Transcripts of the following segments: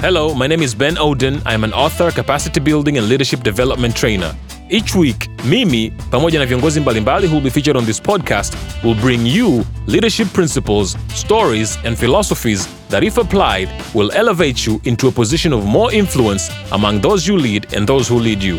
Hello, my name is Ben Oden. I'm an author, capacity building and leadership development trainer. Each week, mimi pamoja na viongozi mbalimbali who will be featured on this podcast will bring you leadership principles, stories and philosophies that if applied will elevate you into a position of more influence among those you lead and those who lead you.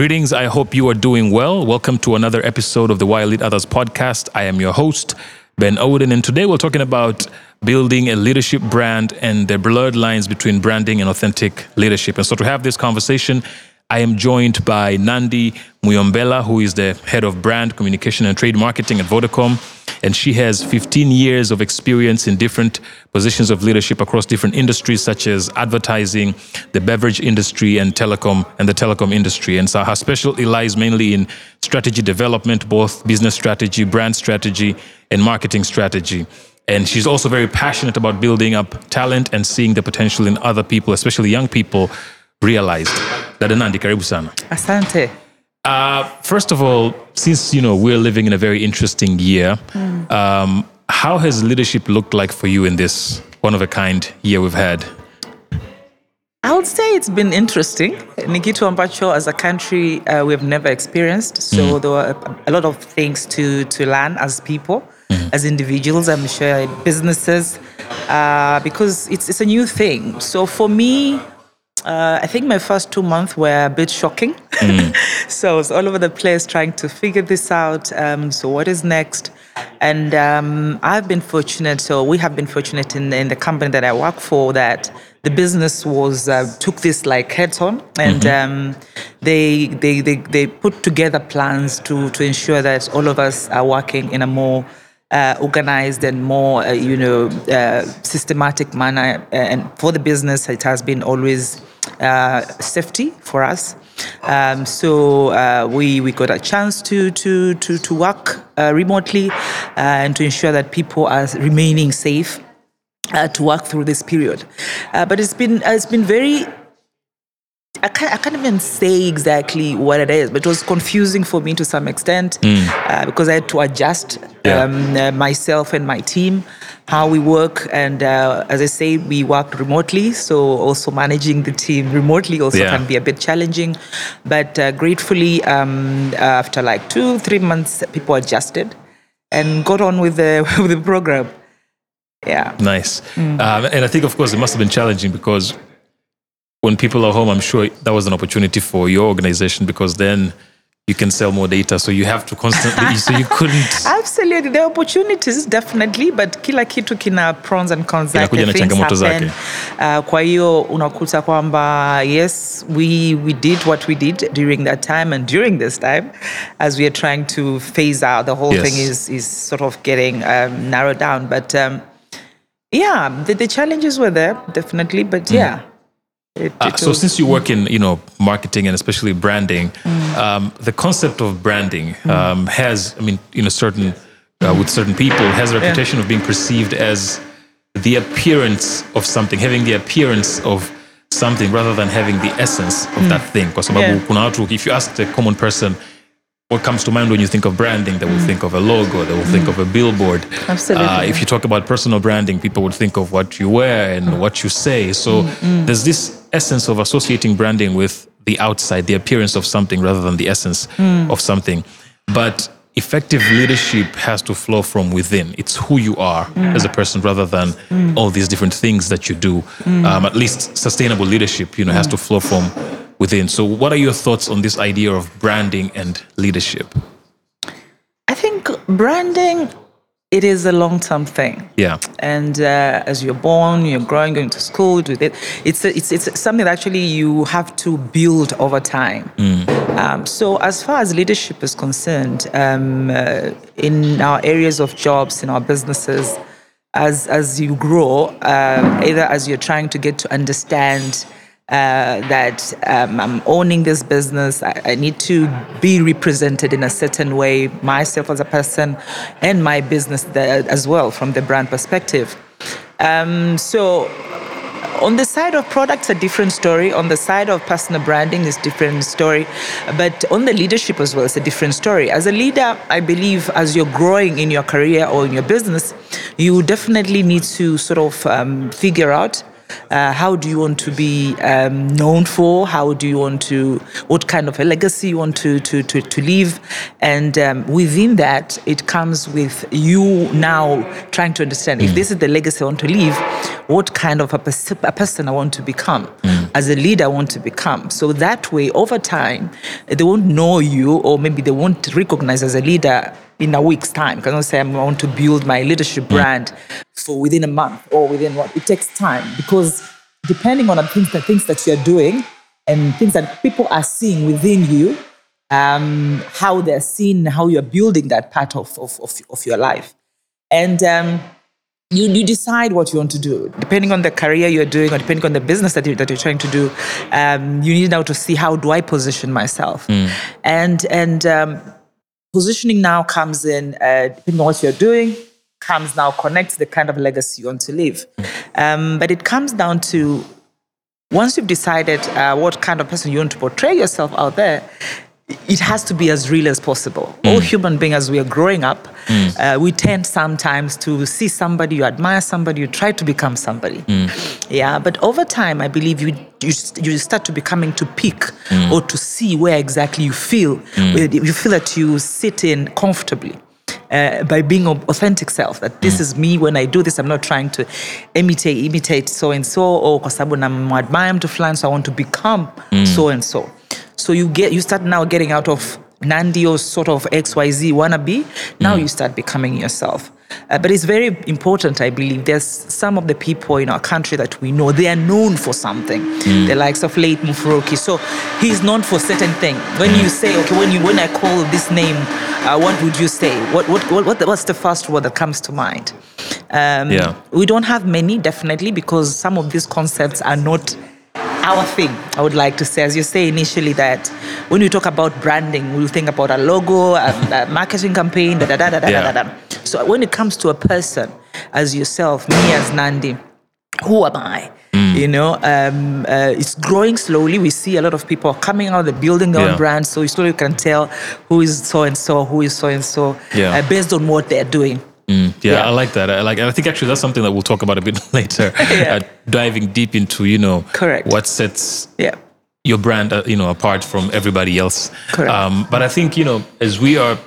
Greetings. I hope you are doing well. Welcome to another episode of the Why Lead Others podcast. I am your host, Ben Oden, and today we're talking about building a leadership brand and the blurred lines between branding and authentic leadership. And so to have this conversation, I am joined by Nandi Muyombela, who is the head of brand communication and trade marketing at Vodacom and she has 15 years of experience in different positions of leadership across different industries such as advertising, the beverage industry, and telecom and the telecom industry. And so her specialty lies mainly in strategy development, both business strategy, brand strategy, and marketing strategy. And she's also very passionate about building up talent and seeing the potential in other people, especially young people, realized. Dada Nandi, karibu sana. Asante. Uh, first of all, since you know we're living in a very interesting year, mm. um, how has leadership looked like for you in this one of a kind year we've had? I would say it's been interesting. Nikito ambacho as a country uh, we've never experienced. So mm. there were a, a, lot of things to to learn as people, mm. as individuals. I'm sure businesses, uh, because it's it's a new thing. So for me, uh, I think my first two months were a bit shocking. Mm. so I was all over the place trying to figure this out. Um, so, what is next? And um, I've been fortunate, so we have been fortunate in, in, the company that I work for that the business was uh, took this like heads on and mm-hmm. um, they, they, they, they put together plans to, to ensure that all of us are working in a more uh, organized and more, uh, you know, uh, systematic manner. And for the business, it has been always uh, safety for us. Um, so uh, we we got a chance to to to to work uh, remotely and to ensure that people are remaining safe. to work through this period, but it's been it's been very I can't, I can't even say exactly what it is, but it was confusing for me to some extent mm. uh, because I had to adjust yeah. um, uh, myself and my team, how we work. And uh, as I say, we work remotely. So also managing the team remotely also yeah. can be a bit challenging. But uh, gratefully, um, after like two, three months, people adjusted and got on with the, with the program. Yeah. Nice. Mm. Um, and I think, of course, it must have been challenging because when people are home, I'm sure that was an opportunity for your organization because then you can sell more data. So you have to constantly, so you couldn't. Absolutely. There are opportunities definitely, but kila kitu kina pros and cons zake. Changamoto zake. Uh, kwa hiyo unakuta kwamba yes, we, we did what we did during that time and during this time as we are trying to phase out, the whole yes. thing is, is sort of getting um, narrowed down. But um, yeah, the, the, challenges were there definitely, but mm. yeah. It, uh, so since you work in you know marketing and especially branding, mm. um, the concept of branding mm. um, has I mean you know certain uh, with certain people has a reputation yeah. of being perceived as the appearance of something, having the appearance of something rather than having the essence of mm. that thing. Kwa sababu kuna watu if you ask the common person what comes to mind when you think of branding? They will mm. think of a logo, they will mm. think of a billboard. Absolutely. Uh, if you talk about personal branding, people would think of what you wear and what you say. So there's this essence of associating branding with the outside, the appearance of something rather than the essence mm. of something. But effective leadership has to flow from within. It's who you are as a person rather than all these different things that you do. Um, at least sustainable leadership, you know, has to flow from within. So, what are your thoughts on this idea of branding and leadership? I think branding it is a long-term thing. Yeah. And uh, as you're born, you're growing, going to school, with it. It's, a, it's it's something that actually you have to build over time. Mm. Um, so as far as leadership is concerned, um, uh, in our areas of jobs, in our businesses, as as you grow, um, either as you're trying to get to understand uh, that um, I'm owning this business. I, I, need to be represented in a certain way, myself as a person, and my business as well from the brand perspective. Um, so on the side of products, a different story. On the side of personal branding, is different story. But on the leadership as well, it's a different story. As a leader, I believe as you're growing in your career or in your business, you definitely need to sort of um, figure out uh, how do you want to be um, known for? How do you want to, what kind of a legacy you want to, to, to, to leave? And um, within that, it comes with you now trying to understand if mm. this is the legacy I want to leave, what kind of a, pers- a person I want to become, mm. as a leader I want to become. So that way, over time, they won't know you or maybe they won't recognize as a leader in a week's time. Because I don't say I want to build my leadership mm. brand for within a month or within what it takes time because depending on the things, the things that you're doing and things that people are seeing within you, um, how they're seeing, how you're building that part of, of, of, of your life. And um, you, you decide what you want to do. Depending on the career you're doing or depending on the business that, you, that you're trying to do, um, you need now to see how do I position myself. Mm. And, and um, positioning now comes in, uh, depending on what you're doing, comes now connects the kind of legacy you want to leave. Um, but it comes down to once you've decided uh, what kind of person you want to portray yourself out there, it has to be as real as possible. Mm. All human beings, as we are growing up, mm. uh, we tend sometimes to see somebody, you admire somebody, you try to become somebody. Mm. Yeah, but over time, I believe you you, you start to becoming to pick mm. or to see where exactly you feel, mm. you feel that you sit in comfortably uh, by being authentic self that this mm. is me when I do this I'm not trying to imitate imitate so and so or kwa sababu namwadmire mtu fulani so I want to become mm. so and so so you get you start now getting out of Nandio's sort of XYZ wannabe now mm. you start becoming yourself uh, but it's very important, I believe. There's some of the people in our country that we know, they are known for something. Mm. The likes of late Mufuruki. So he's known for certain thing. When you say, okay, when you when I call this name, uh, what would you say? What, what, what, what what's the first word that comes to mind? Um, yeah. We don't have many, definitely, because some of these concepts are not our thing, I would like to say, as you say initially, that when we talk about branding, we think about a logo, a, a marketing campaign, da da da da da yeah. da da. So when it comes to a person, as yourself, me as Nandi, who am I? Mm. You know, um, uh, it's growing slowly. We see a lot of people coming out, they're building their yeah. own brands. So you slowly can tell who is so and so, who is so and so, based on what they're doing. Mm, yeah, yeah, I like that. I like. I think actually that's something that we'll talk about a bit later. yeah. uh, diving deep into you know, correct, what sets yeah your brand uh, you know apart from everybody else. Correct. Um, but I think you know as we are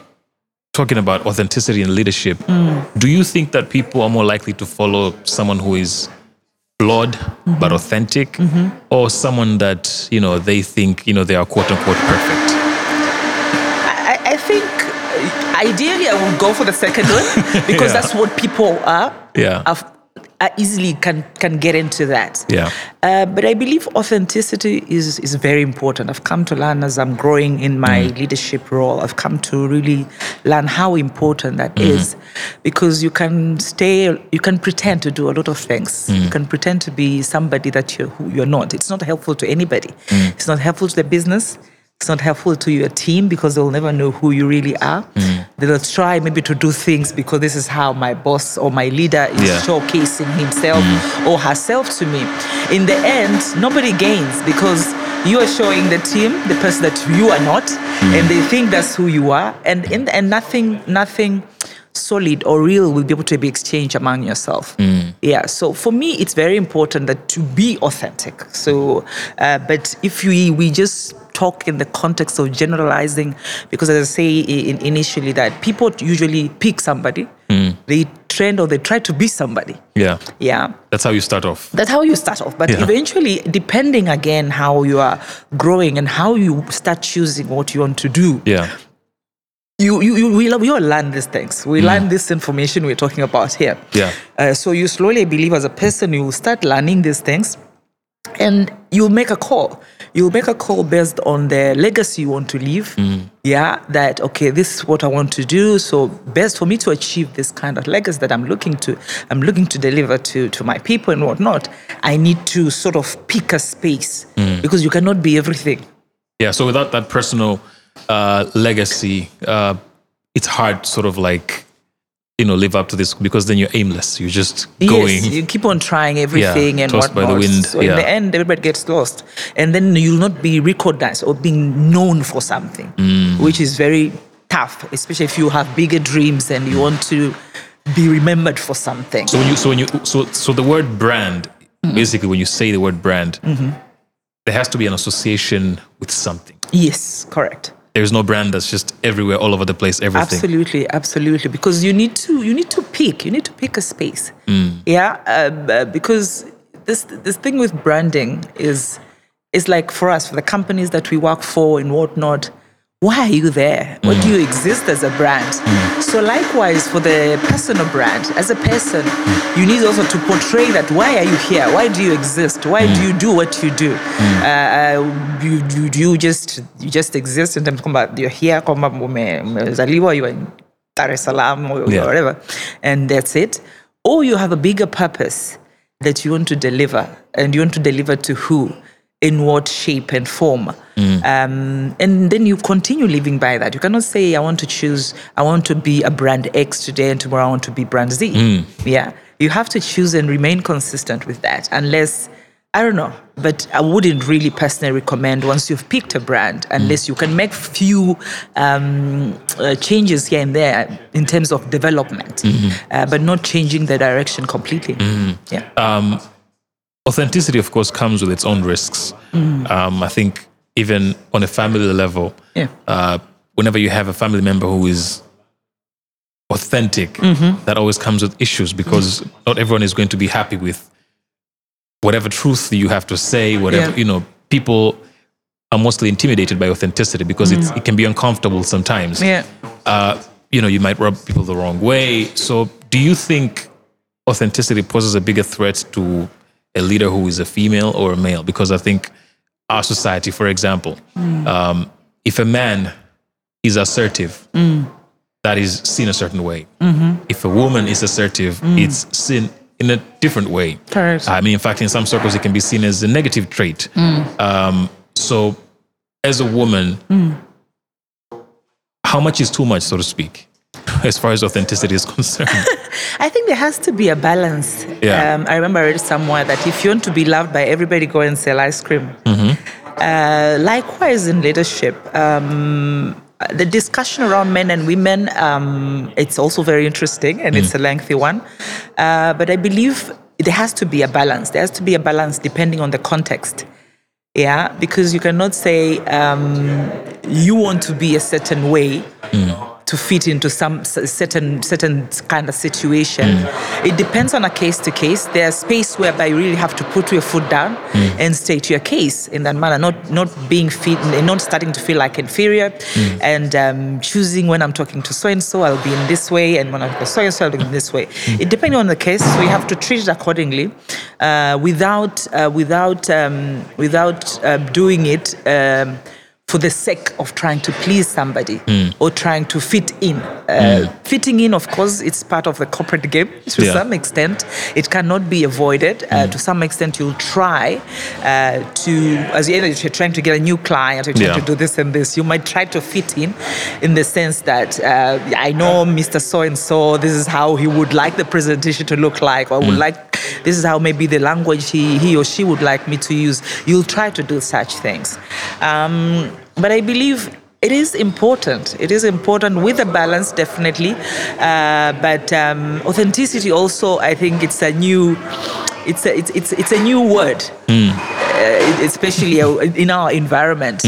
talking about authenticity and leadership, mm. do you think that people are more likely to follow someone who is flawed mm-hmm. but authentic, mm-hmm. or someone that you know they think you know they are quote unquote perfect? I, I think ideally I would go for the second one because yeah. that's what people are. Yeah. Are, are easily can can get into that. Yeah. Uh, but I believe authenticity is is very important. I've come to learn as I'm growing in my mm. leadership role. I've come to really learn how important that mm. is, because you can stay, you can pretend to do a lot of things. Mm. You can pretend to be somebody that you're who you're not. It's not helpful to anybody. Mm. It's not helpful to the business it's not helpful to your team because they'll never know who you really are. Mm. They'll try maybe to do things because this is how my boss or my leader is yeah. showcasing himself mm. or herself to me. In the end, nobody gains because you are showing the team the person that you are not, mm. and they think that's who you are, and in and nothing, nothing solid or real will be able to be exchanged among yourself. Mm. Yeah. So for me, it's very important that to be authentic. So, uh, but if we we just talk in the context of generalizing because as i say in, initially that people usually pick somebody mm. they trend or they try to be somebody yeah yeah that's how you start off that's how you start off but yeah. eventually depending again how you are growing and how you start choosing what you want to do yeah you, you, you, we, we all learn these things. We mm. learn this information we're talking about here. Yeah. Uh, so you slowly believe as a person, you start learning these things and you make a call you'll make a call based on the legacy you want to leave. Yeah, that okay, this is what I want to do. So best for me to achieve this kind of legacy that I'm looking to, I'm looking to deliver to to my people and whatnot. I need to sort of pick a space because you cannot be everything. Yeah. So without that personal uh, legacy, uh, it's hard, sort of like, you know, live up to this because then you're aimless. You're just going. Yes, you keep on trying everything and tossed by whatnot. the wind, So in the end, everybody gets lost, and then you'll not be recognized or being known for something, Mm. which is very tough, especially if you have bigger dreams and you want to be remembered for something. So when you, so when you, so so the word brand, Mm-hmm. basically, when you say the word brand, there has to be an association with something. yes, correct. There's no brand that's just everywhere, all over the place, everything. Absolutely, absolutely. Because you need to you need to pick. You need to pick a space. Mm. Yeah, um, uh, because this this thing with branding is is like for us, for the companies that we work for and whatnot. Why are you there? What do you Mm. exist as a brand? So likewise for the personal brand, as a person, you need also to portray that. Why are you here? Why do you exist? Why do you do what you do? Uh, uh, you, you you just you just exist in terms of you're here, kwamba ume- umezaliwa, you are in Dar es Salaam or Yeah. whatever, and that's it. Or you have a bigger purpose that you want to deliver, and you want to deliver to who, in what shape and form, um, and then you continue living by that. You cannot say, "I want to choose, I want to be a brand X today, and tomorrow I want to be brand Z." Yeah, you have to choose and remain consistent with that, unless. I don't know, but I wouldn't really personally recommend once you've picked a brand, unless you can make few um, uh, changes here and there in terms of development, uh, but not changing the direction completely. Yeah. Authenticity, of course, comes with its own risks. Um, I think even on a family level, Yeah. uh, whenever you have a family member who is authentic, Mm-hmm. that always comes with issues because not everyone is going to be happy with whatever truth you have to say, whatever, Yeah. you know, people are mostly intimidated by authenticity because it's, it can be uncomfortable sometimes. Yeah. Uh, you know, you might rub people the wrong way. So, do you think authenticity poses a bigger threat to a leader who is a female or a male? Because I think our society, for example, hmm. um, if a man is assertive, hmm. that is seen a certain way. Mm-hmm. If a woman is assertive, hmm. it's seen in a different way. Correct. I mean, in fact, in some circles, it can be seen as a negative trait. Um, so, as a woman, how much is too much, so to speak, as far as authenticity is concerned? I think there has to be a balance. Yeah. Um, I remember I read somewhere that if you want to be loved by everybody, go and sell ice cream. Uh, likewise, in leadership, um, the discussion around men and women, um, it's also very interesting and it's a lengthy one. Uh, but I believe there has to be a balance. There has to be a balance depending on the context. Yeah, because you cannot say um, you want to be a certain way to fit into some certain certain kind of situation. It depends on a case to case. There's space whereby you really have to put your foot down and state your case in that manner, not not being fit, not starting to feel like inferior, and um, choosing when I'm talking to so and so, I'll be in this way, and when I'm talking to so and so, I'll be in this way. It depends on the case, so you have to treat it accordingly, uh, without uh, without um, without uh, doing it. Um, for the sake of trying to please somebody or trying to fit in. Uh, Fitting in, of course, it's part of the corporate game to Yeah. some extent. It cannot be avoided. Uh, to some extent, you'll try uh, to, as you if you're trying to get a new client, you're trying Yeah. to do this and this, you might try to fit in in the sense that uh, I know Mr. So and so, this is how he would like the presentation to look like, or would like, this is how maybe the language he, he or she would like me to use. You'll try to do such things. Um, but I believe it is important. It is important with a balance, definitely. Uh, but um, authenticity also, I think it's a new, it's a, it's, it's, it's a new word. Uh, especially uh, in our environment,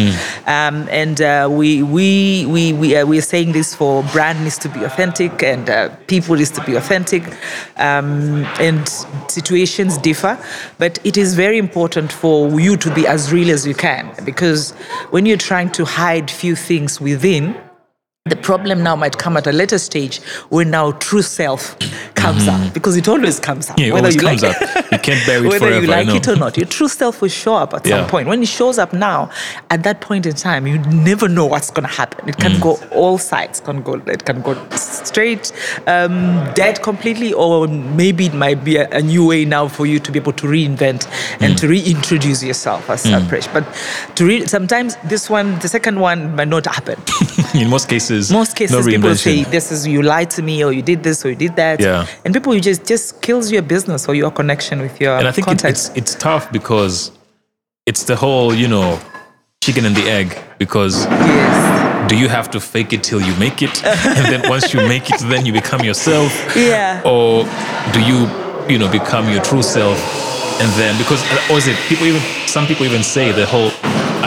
um, and uh, we we we we uh, we're saying this for brand needs to be authentic and uh, people needs to be authentic, um, and situations differ, but it is very important for you to be as real as you can. Because when you're trying to hide few things within, the problem now might come at a later stage when now true self comes comes up because it always comes up. Yeah, it whether always you comes like up. You can't bear it whether forever, you like it or not. Your true self will show up at Yeah. some point. When it shows up now, at that point in time, you never know what's going to happen. It can Mm. go all sides. Can go. It can go straight um, dead completely, or maybe it might be a, a new way now for you to be able to reinvent and Mm. to reintroduce yourself as a Presh. But to re- sometimes this one, the second one, might not happen. In most cases, Most cases, people say this is you lied to me, or you did this, or you did that. Yeah. And people, you just just kills your business or your connection with your and I think it, it's it's tough because it's the whole you know chicken and the egg because yes. do you have to fake it till you make it and then once you make it then you become yourself Yeah. or do you you know become your true self and then because uh, or is it people even some people even say the whole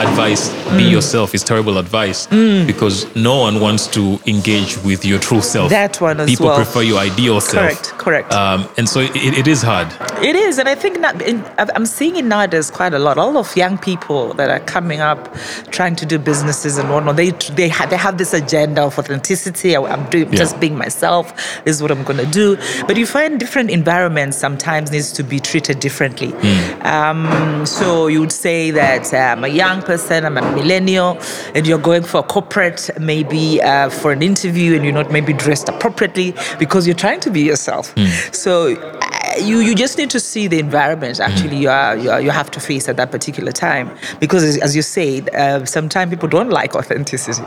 advice be Mm. yourself is terrible advice because no one wants to engage with your true self That one as people well. prefer your ideal self Correct, correct. um, and so it, it is hard It is, and I think in, I've- I'm seeing it nowadays quite a lot. A lot of young people that are coming up, trying to do businesses and whatnot. They they have they have this agenda of authenticity. I'm doing Yeah. just being myself. This is what I'm gonna do. But you find different environments sometimes needs to be treated differently. Um, so you would say that I'm a young person, I'm a millennial, and you're going for a corporate, maybe uh, for an interview, and you're not maybe dressed appropriately because you're trying to be yourself. So uh, you you just need to see the environment actually you are, you are you have to face at that particular time. Because as, you said uh, sometimes people don't like authenticity.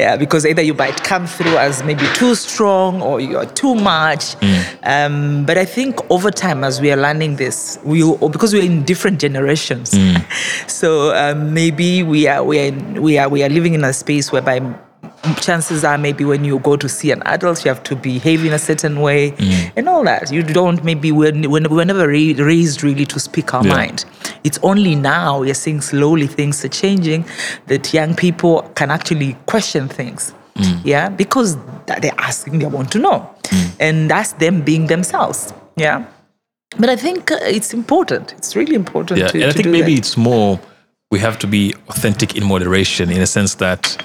Yeah because either you might come through as maybe too strong or you are too much. Um, but I think over time as we are learning this we or because we're in different generations. So um, maybe we are we are in, we are we are living in a space whereby chances are maybe when you go to see an adult you have to behave in a certain way mm. and all that. You don't maybe we're, we're we're never ra- raised really to speak our Yeah. mind. It's only now we're seeing slowly things are changing that young people can actually question things. Mm. Yeah because they're asking they want to know. Mm. And that's them being themselves. Yeah. But i think uh, it's important. It's really important Yeah, to, and I think maybe that. it's more we have to be authentic in moderation in a sense that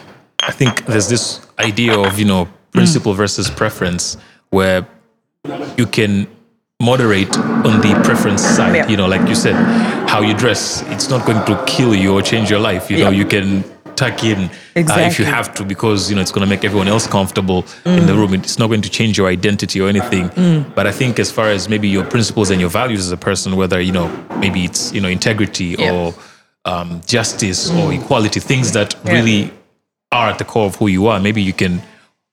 I think there's this idea of, you know, principle versus preference where you can moderate on the preference side, Yeah. you know, like you said, how you dress, it's not going to kill you or change your life. You know, you can tuck in uh, if you have to because, you know, it's going to make everyone else comfortable in the room. It's not going to change your identity or anything. But I think as far as maybe your principles and your values as a person, whether, you know, maybe it's, you know, integrity Yeah. or um, justice or equality, things that Yeah. really are at the core of who you are, maybe you can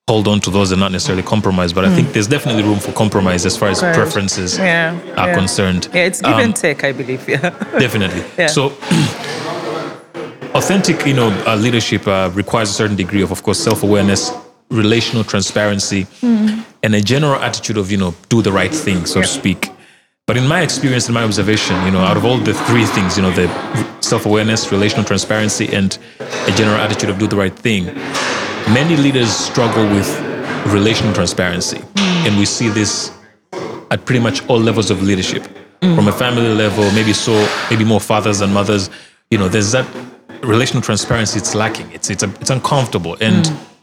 hold on to those and not necessarily compromise. But I think there's definitely room for compromise as far as preferences Yeah, are yeah. concerned. yeah it's give Um, and take i believe yeah Definitely. Yeah. So, authentic, you know, uh, leadership uh, requires a certain degree of, of course, self-awareness, relational transparency, and a general attitude of, you know, do the right thing, so to speak. But in my experience, in my observation, you know, out of all the three things, you know, the self-awareness, relational transparency, and a general attitude of do the right thing, many leaders struggle with relational transparency, hmm. and we see this at pretty much all levels of leadership. From a hmm. family level maybe so maybe more fathers and mothers you know there's that relational transparency it's lacking. It's it's, a, it's uncomfortable. And hmm.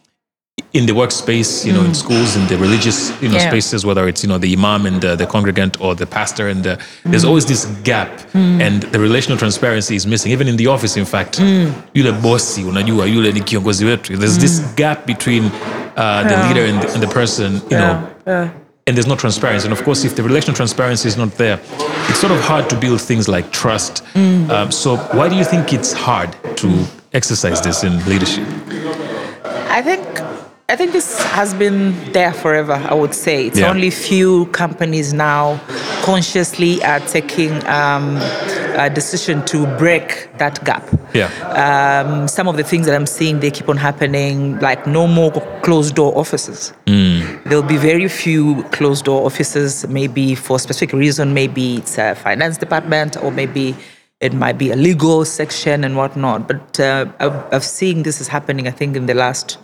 In the workspace you know in mm. schools in the religious you know Yeah. spaces whether it's you know the imam and the, the congregant or the pastor and the, there's mm. always this gap. Mm. And the relational transparency is missing. Even in the office in fact yule bosi unajua yule ni kiongozi wetu. There's this gap between uh, the leader and the, and the person you know. And there's no transparency. And of course, if the relational transparency is not there, it's sort of hard to build things like trust. Um, so, why do you think it's hard to exercise this in leadership? I think I think this has been there forever. I would say it's Yeah. only few companies now consciously are taking um, a decision to break that gap. Yeah. Um, some of the things that I'm seeing they keep on happening, like no more closed door offices. There'll be very few closed door offices, maybe for a specific reason. Maybe it's a finance department, or maybe it might be a legal section and whatnot. But uh, I've, I've seen this is happening. I think in the last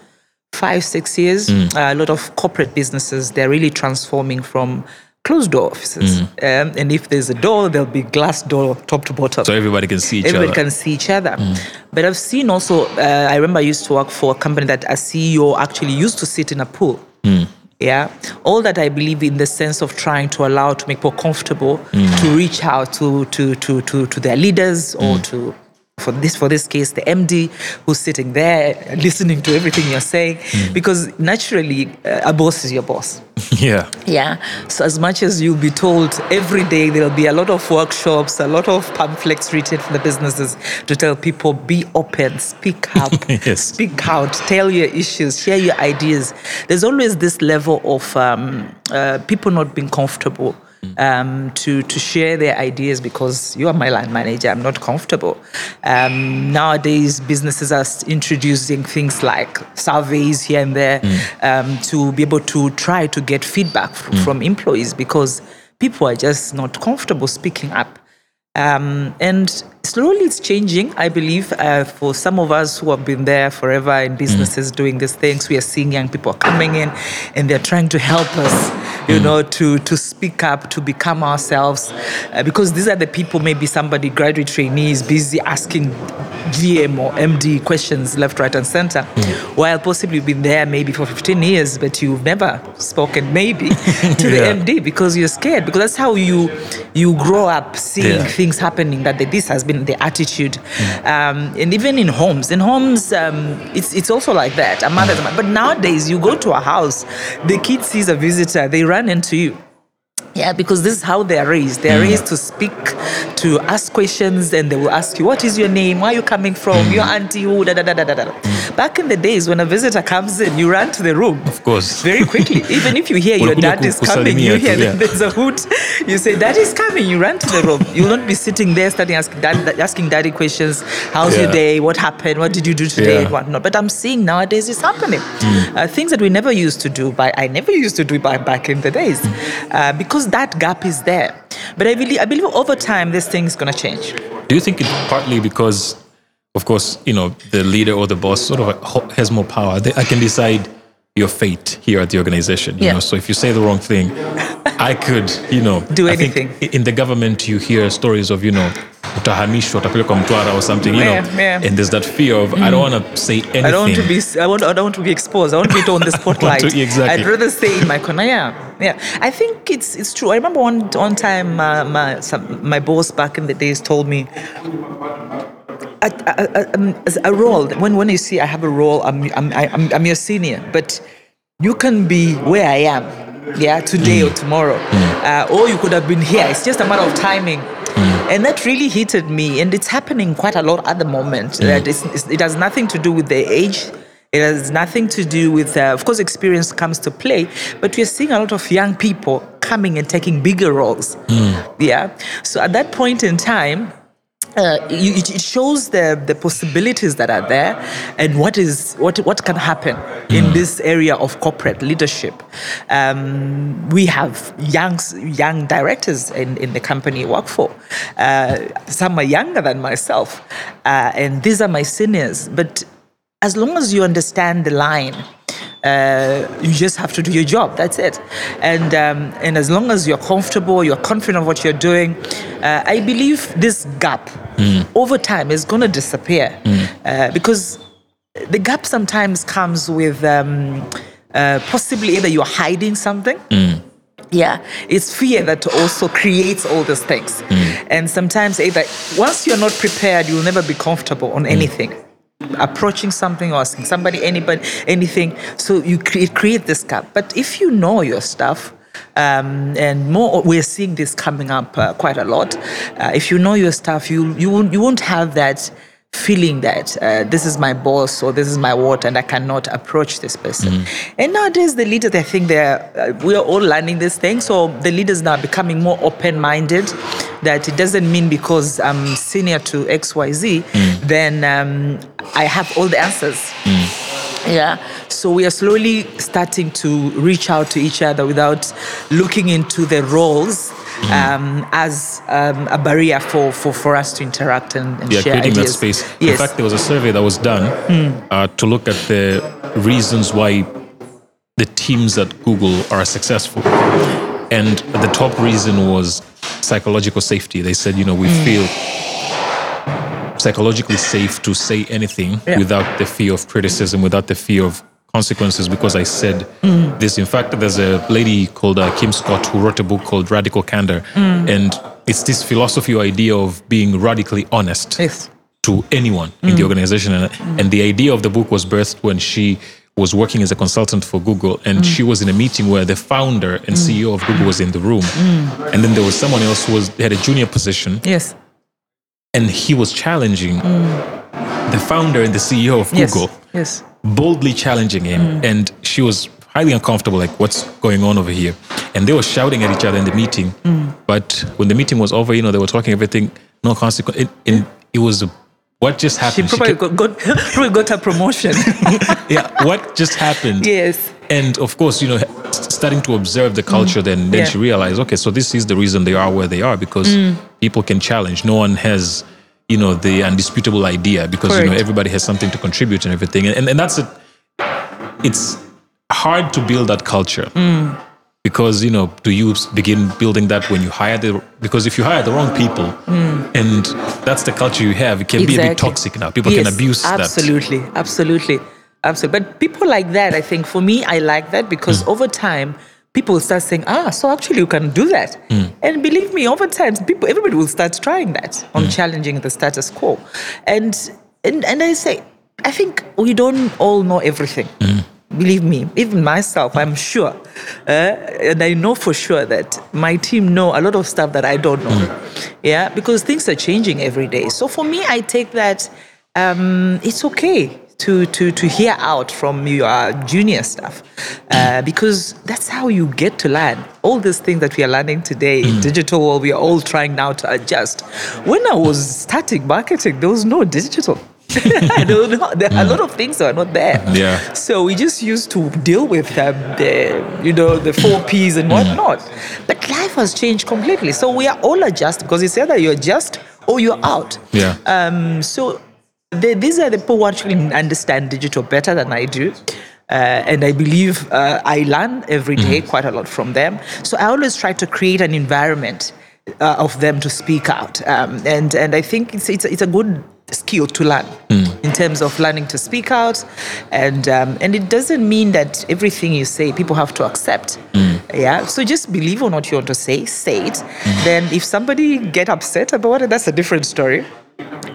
five six years, uh, a lot of corporate businesses they're really transforming from closed door offices. Um, and if there's a door, there'll be glass door top to bottom So everybody can see each everybody other. can see each other. But I've seen also, uh, I remember I used to work for a company that a CEO actually used to sit in a pool. Yeah, all that I believe in the sense of trying to allow to make people comfortable to reach out to to to to, to their leaders or to for this for this case the MD who's sitting there listening to everything you're saying because naturally uh, a boss is your boss. yeah. Yeah. So as much as you'll be told every day there'll be a lot of workshops, a lot of pamphlets written for the businesses to tell people be open, speak up, Yes. speak out, tell your issues, share your ideas. There's always this level of um, uh, people not being comfortable. Um, to to share their ideas because you are my line manager. I'm not comfortable. Um, nowadays, businesses are introducing things like surveys here and there um, to be able to try to get feedback f- from employees because people are just not comfortable speaking up. Um, and slowly it's changing, I believe. Uh, for some of us who have been there forever in businesses doing these things, we are seeing young people coming in and they're trying to help us, you know, to, to speak up, to become ourselves. Uh, because these are the people, maybe somebody, graduate trainee, is busy asking GM or MD questions left, right, and center, while possibly you've been there maybe for 15 years, but you've never spoken maybe to Yeah. the MD because you're scared. Because that's how you you grow up seeing Yeah. things happening. That this has been the attitude, um, and even in homes. In homes, um, it's it's also like that. A mother's mother. But nowadays, you go to a house, the kid sees a visitor, they run into you. Yeah, because this is how they are raised. They are raised to speak, to ask questions, and they will ask you, "What is your name? Where are you coming from? Your auntie who?" Da da da da da da. Back in the days, when a visitor comes in, you run to the room. Of course. Very quickly. Even if you hear your dad is coming, you hear yeah. that there's a hoot. You say, "Dad is coming." You run to the room. You will not be sitting there, starting asking, dad, asking daddy questions. How's your day? What happened? What did you do today? Yeah. And whatnot. But I'm seeing nowadays it's happening. Uh, things that we never used to do. By I never used to do by back in the days, uh, because that gap is there. But I believe, I believe over time this thing is going to change. Do you think it's partly because, of course, you know, the leader or the boss sort of has more power? I can decide your fate here at the organization. You Yeah. know, so if you say the wrong thing, I could, you know, Do I anything. in the government, you hear stories of, you know, utahamishwa utapelekwa Mtwara or something, you know, Yeah, yeah. and there's that fear of I don't want to say anything. I don't want to be. I want. I don't want to be exposed. I want to be on the spotlight. to- exactly. I'd rather stay in my corner. Yeah, yeah. I think it's it's true. I remember one one time uh, my some, my boss back in the days told me. A, um, as a role when when you see I have a role I'm I'm I'm, I'm your senior but you can be where I am yeah today or tomorrow. Uh, or you could have been here. It's just a matter of timing. And that really heated me and it's happening quite a lot at the moment. That it's, it's, it has nothing to do with the age. It has nothing to do with uh, of course experience comes to play but we're seeing a lot of young people coming and taking bigger roles. Yeah. So at that point in time uh, it it shows the, the possibilities that are there and what is what what can happen in this area of corporate leadership. Um, we have young young directors in, in the company I work for. Uh, some are younger than myself, uh, and these are my seniors. But as long as you understand the line, uh, you just have to do your job. That's it. And um, and as long as you're comfortable, you're confident of what you're doing, uh, I believe this gap over time is going to disappear uh, because the gap sometimes comes with um, uh, possibly either you're hiding something. Yeah, it's fear that also creates all these things. And sometimes, either once you're not prepared, you'll never be comfortable on anything. Approaching something or asking somebody, anybody, anything. So you create, create this gap. But if you know your stuff, um, and more, we're seeing this coming up uh, quite a lot. Uh, if you know your stuff, you you won't, you won't have that feeling that uh, this is my boss or this is my what and I cannot approach this person. And nowadays, the leaders, I think they're, uh, we are all learning this thing. So the leaders now are becoming more open minded that it doesn't mean because I'm senior to XYZ, then um, I have all the answers. Yeah. So we are slowly starting to reach out to each other without looking into the roles um, as um, a barrier for, for, for us to interact and, and yeah, share creating ideas. that space. Yes. In fact, there was a survey that was done uh, to look at the reasons why the teams at Google are successful. And the top reason was psychological safety. They said, you know, we feel psychologically safe to say anything Yeah. without the fear of criticism, without the fear of consequences because I said mm. this. In fact, there's a lady called uh, Kim Scott who wrote a book called Radical Candor, mm. and it's this philosophy or idea of being radically honest Yes. to anyone in the mm. organization. And, and the idea of the book was birthed when she was working as a consultant for Google and she was in a meeting where the founder and CEO of Google was in the room. And then there was someone else who was had a junior position Yes. And he was challenging the founder and the CEO of Yes. Google, Yes. boldly challenging him. Mm. And she was highly uncomfortable, like, what's going on over here? And they were shouting at each other in the meeting. Mm. But when the meeting was over, you know, they were talking everything, no consequence. It, it, it was what just happened. She probably kept- got, got probably got a promotion. yeah, what just happened? yes. And of course, you know, starting to observe the culture, then then Yeah. she realized, okay, so this is the reason they are where they are because mm. people can challenge. No one has, you know, the undisputable idea because you know everybody has something to contribute and everything. And and, and that's it. It's hard to build that culture. Mm. Because you know, do you begin building that when you hire the? Because if you hire the wrong people, mm. and that's the culture you have, it can be a bit toxic now. People can Yes, abuse that. absolutely, absolutely, absolutely. But people like that, I think, for me, I like that because Mm. over time, people start saying, "Ah, so actually you can do that." Mm. And believe me, over time, people, everybody will start trying that on Mm. challenging the status quo. And and and I say, I think we don't all know everything. Mm. Believe me, even myself, I'm sure, uh, and I know for sure that my team know a lot of stuff that I don't know. Yeah, because things are changing every day. So for me, I take that um, it's okay to to to hear out from your junior staff, uh, because that's how you get to learn all these things that we are learning today in digital world. We are all trying now to adjust. When I was starting marketing, there was no digital. I don't know. There are a lot of things that are not there. Yeah. So we just used to deal with um, the, you know, the four P's and whatnot. But life has changed completely. So we are all adjust because it's either you adjust or you're out. Yeah. Um, so the, these are the people who actually understand digital better than I do. Uh, and I believe uh, I learn every day quite a lot from them. So I always try to create an environment uh, of them to speak out. Um, and, and I think it's, it's, a- it's a good skill to learn in terms of learning to speak out. And, um, and it doesn't mean that everything you say people have to accept. Yeah. So just believe on what you want to say, say it. Then if somebody get upset about it, that's a different story.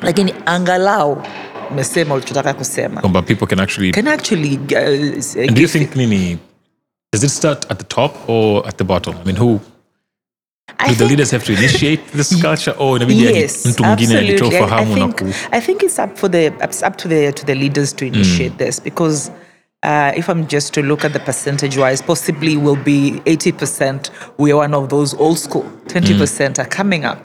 Lakini angalau umesema ulichotaka kusema. Kwamba people can actually can actually uh, And do you think Nini, does it start at the top or at the bottom? I mean, who I do the leaders have to initiate this culture or inabidi yes, mtu mwingine alitoa ufahamu na ku I think it's up for the it's up to the to the leaders to initiate this because uh, if I'm just to look at the percentage wise, possibly will be 80% we are one of those old school, 20% are coming up.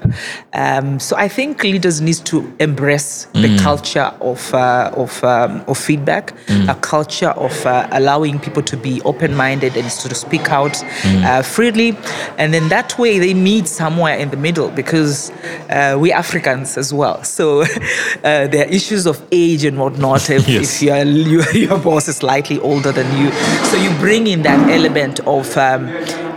Um, so I think leaders need to embrace the culture of uh, of um, of feedback, a culture of uh, allowing people to be open-minded and to speak out uh, freely, and then that way they meet somewhere in the middle because uh, we Africans as well. So uh, there are issues of age and whatnot. If, Yes. if your your boss is slightly older than you, so you bring in that element of um,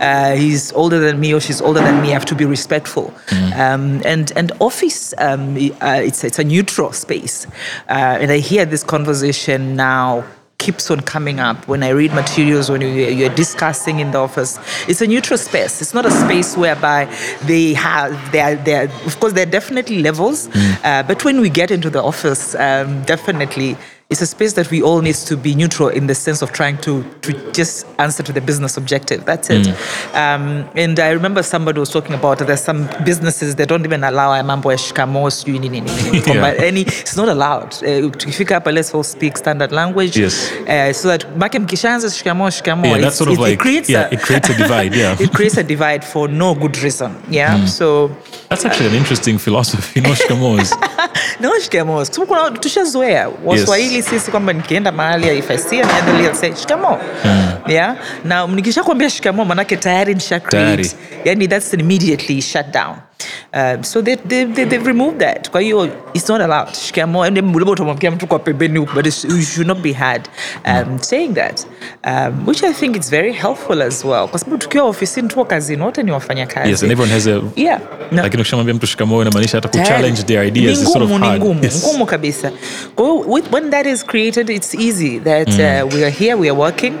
uh, he's older than me or she's older than me. I have to be respectful. Um, and and office, um, uh, it's it's a neutral space, uh, and I hear this conversation now keeps on coming up when I read materials when you, you're discussing in the office. It's a neutral space. It's not a space whereby they have they are, they are of course, there are definitely levels, uh, but when we get into the office, um, definitely. It's a space that we all need to be neutral in the sense of trying to, to just answer to the business objective. That's it. Um, and I remember somebody was talking about there's some businesses that don't even allow a mambo ya shikamo sijui nini nini nini. Kwamba, any it's not allowed. Uh, tukifika hapa let's all speak standard language. Yes. Uh, so that make mkishaanza shikamo shikamo. Yeah, that's sort of it, like it creates yeah, a, it creates a divide. Yeah, it creates a divide for no good reason. Yeah. So that's actually an interesting philosophy. No shikamos. no shikamo. Kwa sababu kuna tushazoea Waswahili sisi kwamba nikienda mahali ya ifasia naendelea shikamo. Yeah. Na nikishakwambia shikamo manake tayari nisha create yani that's immediately shut down. Um, so they, they, they, they've removed that. Kwa hiyo, it's not allowed. Shikamoo, ende mlibo utamwambia mtu kwa pembeni huko, but you should not be heard um, saying that, um, which I think it's very helpful as well. Kwa sababu tukiwa ofisini, tuko kazini, wote ni wafanya kazi. Yes, and everyone has a yeah. No. lakini ukishamwambia mtu shikamoo inamaanisha hata kuchallenge their ideas is sort of ni hard. ngumu, Yes. ngumu kabisa. Kwa hiyo, when that is created, it's easy that uh, we are here, we are working,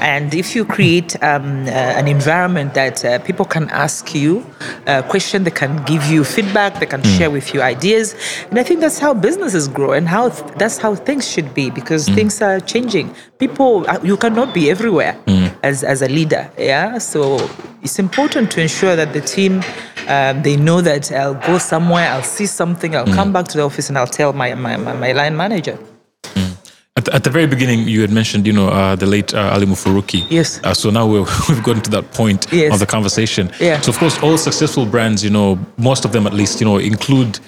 and if you create um, uh, an environment that uh, people can ask you uh, question, they can give you feedback, they can share with you ideas, and I think that's how businesses grow, and how th- that's how things should be because things are changing. People, uh, you cannot be everywhere as as a leader, yeah. So it's important to ensure that the team um, they know that I'll go somewhere, I'll see something, I'll come back to the office and I'll tell my, my, my, my line manager. At the, very beginning, you had mentioned, you know, uh, the late uh, Ali Mufuruki. Yes. Uh, so now we're, we've gotten to that point Yes. of the conversation. Yeah. So of course, all successful brands, you know, most of them at least, you know, include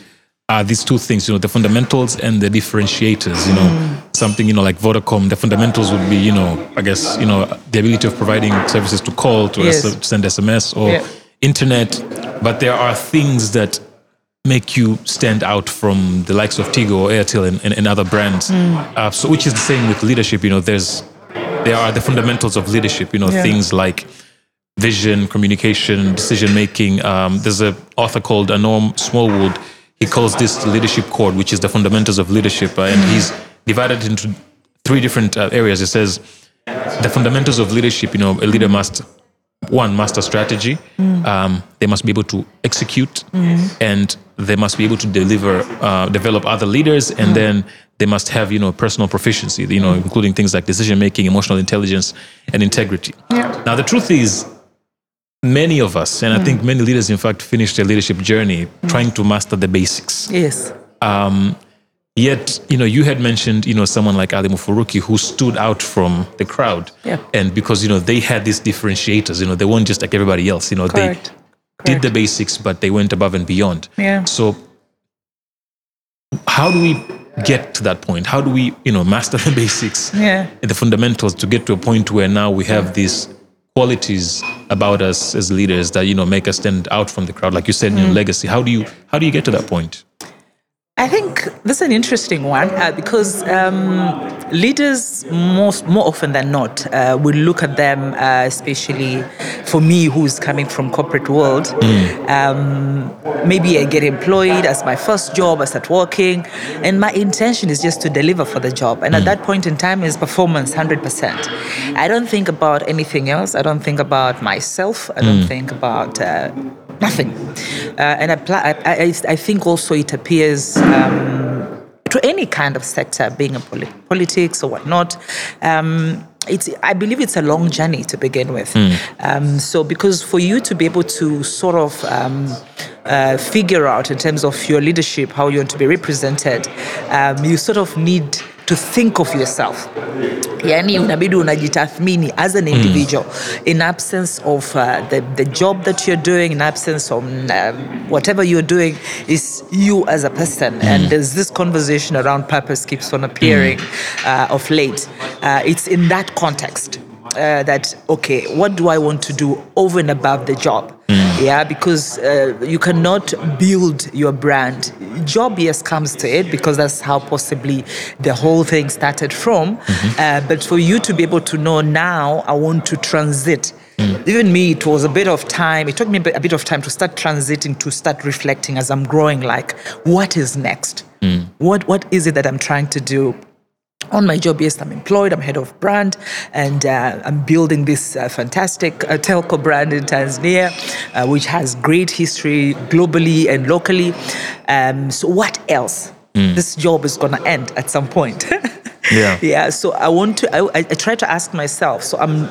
uh, these two things, you know, the fundamentals and the differentiators. You know, Mm. something, you know, like Vodacom, the fundamentals would be, you know, I guess, you know, the ability of providing services to call, to Yes. Send SMS or Yeah. internet. But there are things that make you stand out from the likes of Tigo or Airtel and, and, and other brands. Uh, so, which is the same with leadership. You know, there's there are the fundamentals of leadership. You know, Yeah. things like vision, communication, decision making. Um, there's an author called Anorm Smallwood. He calls this the leadership code, which is the fundamentals of leadership, uh, and he's divided into three different uh, areas. He says the fundamentals of leadership. You know, a leader must one master strategy. Um, they must be able to execute, and they must be able to deliver, uh, develop other leaders, and mm. then they must have you know personal proficiency. You know, mm. including things like decision making, emotional intelligence, and integrity. Yeah. Now, the truth is, many of us, and I think mm. many leaders, in fact, finish their leadership journey trying to master the basics. Yes. Um, Yet, you know, you had mentioned, you know, someone like Ali Mufuruki who stood out from the crowd. Yeah. And because, you know, they had these differentiators, you know, they weren't just like everybody else, you know, Correct. they did the basics, but they went above and beyond. Yeah. So how do we get to that point? How do we, you know, master the basics Yeah. and the fundamentals to get to a point where now we have these qualities about us as leaders that, you know, make us stand out from the crowd? Like you said, Mm. you know, legacy. How do you how do you get to that point? I think this is an interesting one uh, because um, leaders, most more often than not, uh, will look at them, uh, especially for me, who's coming from corporate world. Um, maybe I get employed as my first job, I start working, and my intention is just to deliver for the job. And at that point in time, is performance hundred percent. I don't think about anything else. I don't think about myself. I don't think about. Nothing, uh, and I, I, I, I think also it appears um, to any kind of sector, being a poli- politics or whatnot. Um, it's, I believe it's a long journey to begin with. Um, so, because for you to be able to sort of um, uh, figure out in terms of your leadership how you want to be represented, um, you sort of need to think of yourself. Yani unabidi unajitathmini as an individual. In absence of uh, the, the job that you're doing in absence of um, whatever you're doing is you as a person. And there's this conversation around purpose keeps on appearing uh, of late. Uh, it's in that context uh, that okay what do i want to do over and above the job? Yeah because uh, you cannot build your brand. Job yes comes to it because that's how possibly the whole thing started from. Uh, but for you to be able to know now i want to transit. Even me it was a bit of time it took me a bit, of time to start transiting to start reflecting as i'm growing like what is next? What what is it that i'm trying to do on my job, yes, I'm employed, I'm head of brand, and uh, I'm building this uh, fantastic uh, telco brand in Tanzania, uh, which has great history globally and locally. Um, so, what else? This job is going to end at some point. Yeah. yeah. So, I want to, I, I try to ask myself, so I'm,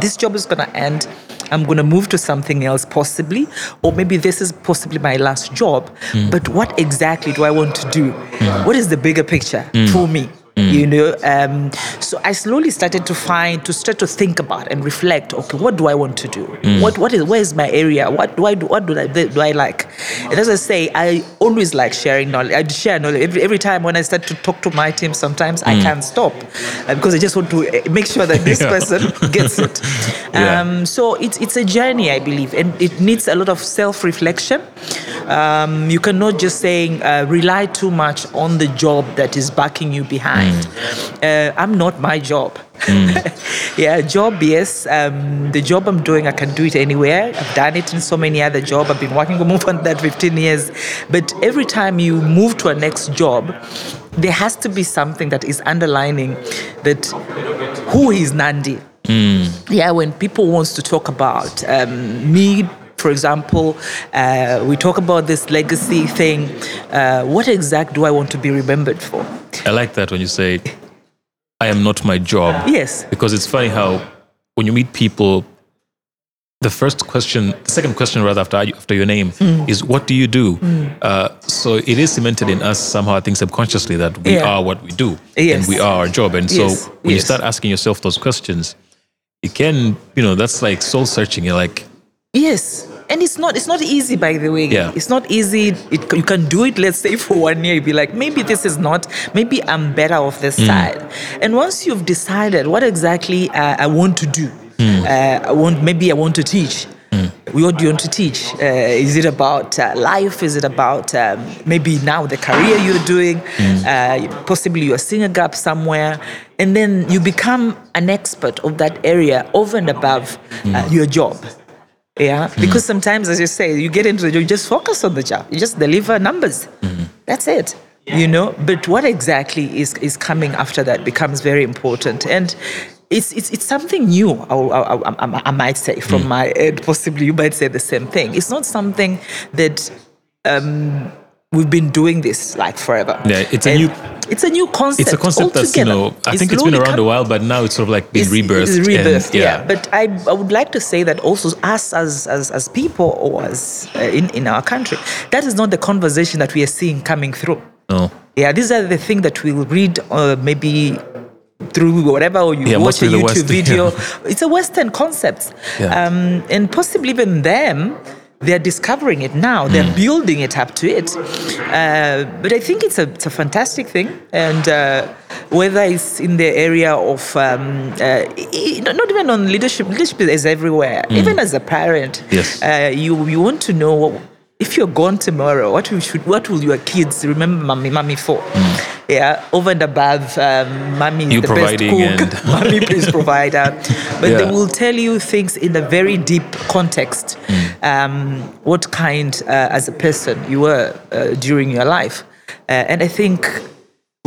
this job is going to end. I'm going to move to something else, possibly, or maybe this is possibly my last job. But what exactly do I want to do? What is the bigger picture for me? You know, um, so I slowly started to find, to start to think about and reflect. Okay, what do I want to do? What, what is, where is my area? What do I do? What do I, do I like? And as I say, I always like sharing knowledge. I share knowledge every, every time when I start to talk to my team. Sometimes I can't stop uh, because I just want to uh, make sure that this Yeah. person gets it. Yeah. Um, so it's it's a journey, I believe, and it needs a lot of self-reflection. Um, you cannot just saying uh, rely too much on the job that is backing you behind. Uh, I'm not my job. yeah, job yes. Um, the job I'm doing, I can do it anywhere. I've done it in so many other jobs. I've been working with more than that 15 years. But every time you move to a next job, there has to be something that is underlining that who is Nandi yeah when people wants to talk about um, me for example uh, we talk about this legacy thing uh, what exact do i want to be remembered for I like that when you say, I am not my job. yes Because it's funny how when you meet people, the first question, the second question rather after after your name Hmm. is, "What do you do?" Uh, so it is cemented in us somehow, I think subconsciously, that we Yeah. are what we do Yes. and we are our job. And so Yes. when you start asking yourself those questions, it can, you know, that's like soul searching. You're like, yes and it's not it's not easy by the way Yeah. it's not easy it, you can do it let's say for one year you'd be like maybe this is not maybe i'm better off this side and once you've decided what exactly uh, i want to do uh, i want maybe i want to teach What do you want to teach? Uh, is it about uh, life? Is it about um, maybe now the career you're doing? Uh, possibly you're seeing a gap somewhere. And then you become an expert of that area over and above uh, your job. Yeah, because sometimes, as you say, you get into the job, you just focus on the job, you just deliver numbers. That's it. You know, but what exactly is is coming after that becomes very important, and it's it's, it's something new. I, I, I, I might say from my end, possibly you might say the same thing. It's not something that um, we've been doing this like forever. Yeah, it's a And new- It's a new concept. it's a concept that's, you know, I It's think it's been around a while, but now it's sort of like been rebirthed. Rebirthed, yeah. But I, I would like to say that also us as as, as people or as uh, in, in our country, that is not the conversation that we are seeing coming through. no. Yeah, these are the things that we'll read uh, maybe through whatever or you Yeah, watch a YouTube West, video. yeah. It's a Western concept. Yeah. Um, and possibly even them, they're discovering it now. They're Hmm. building it up to it. Uh, but I think it's a, it's a fantastic thing. And uh, whether it's in the area of, um, uh, not even on leadership, leadership is everywhere. Even as a parent. Yes. uh, you, you want to know what, if you're gone tomorrow, what will, should, what will your kids remember mommy, mommy for? Yeah, over and above, um, mommy is. You the best cook, and- mommy is provider. But they will tell you things in a very deep context. Um, what kind, uh, as a person, you were uh, during your life. Uh, and I think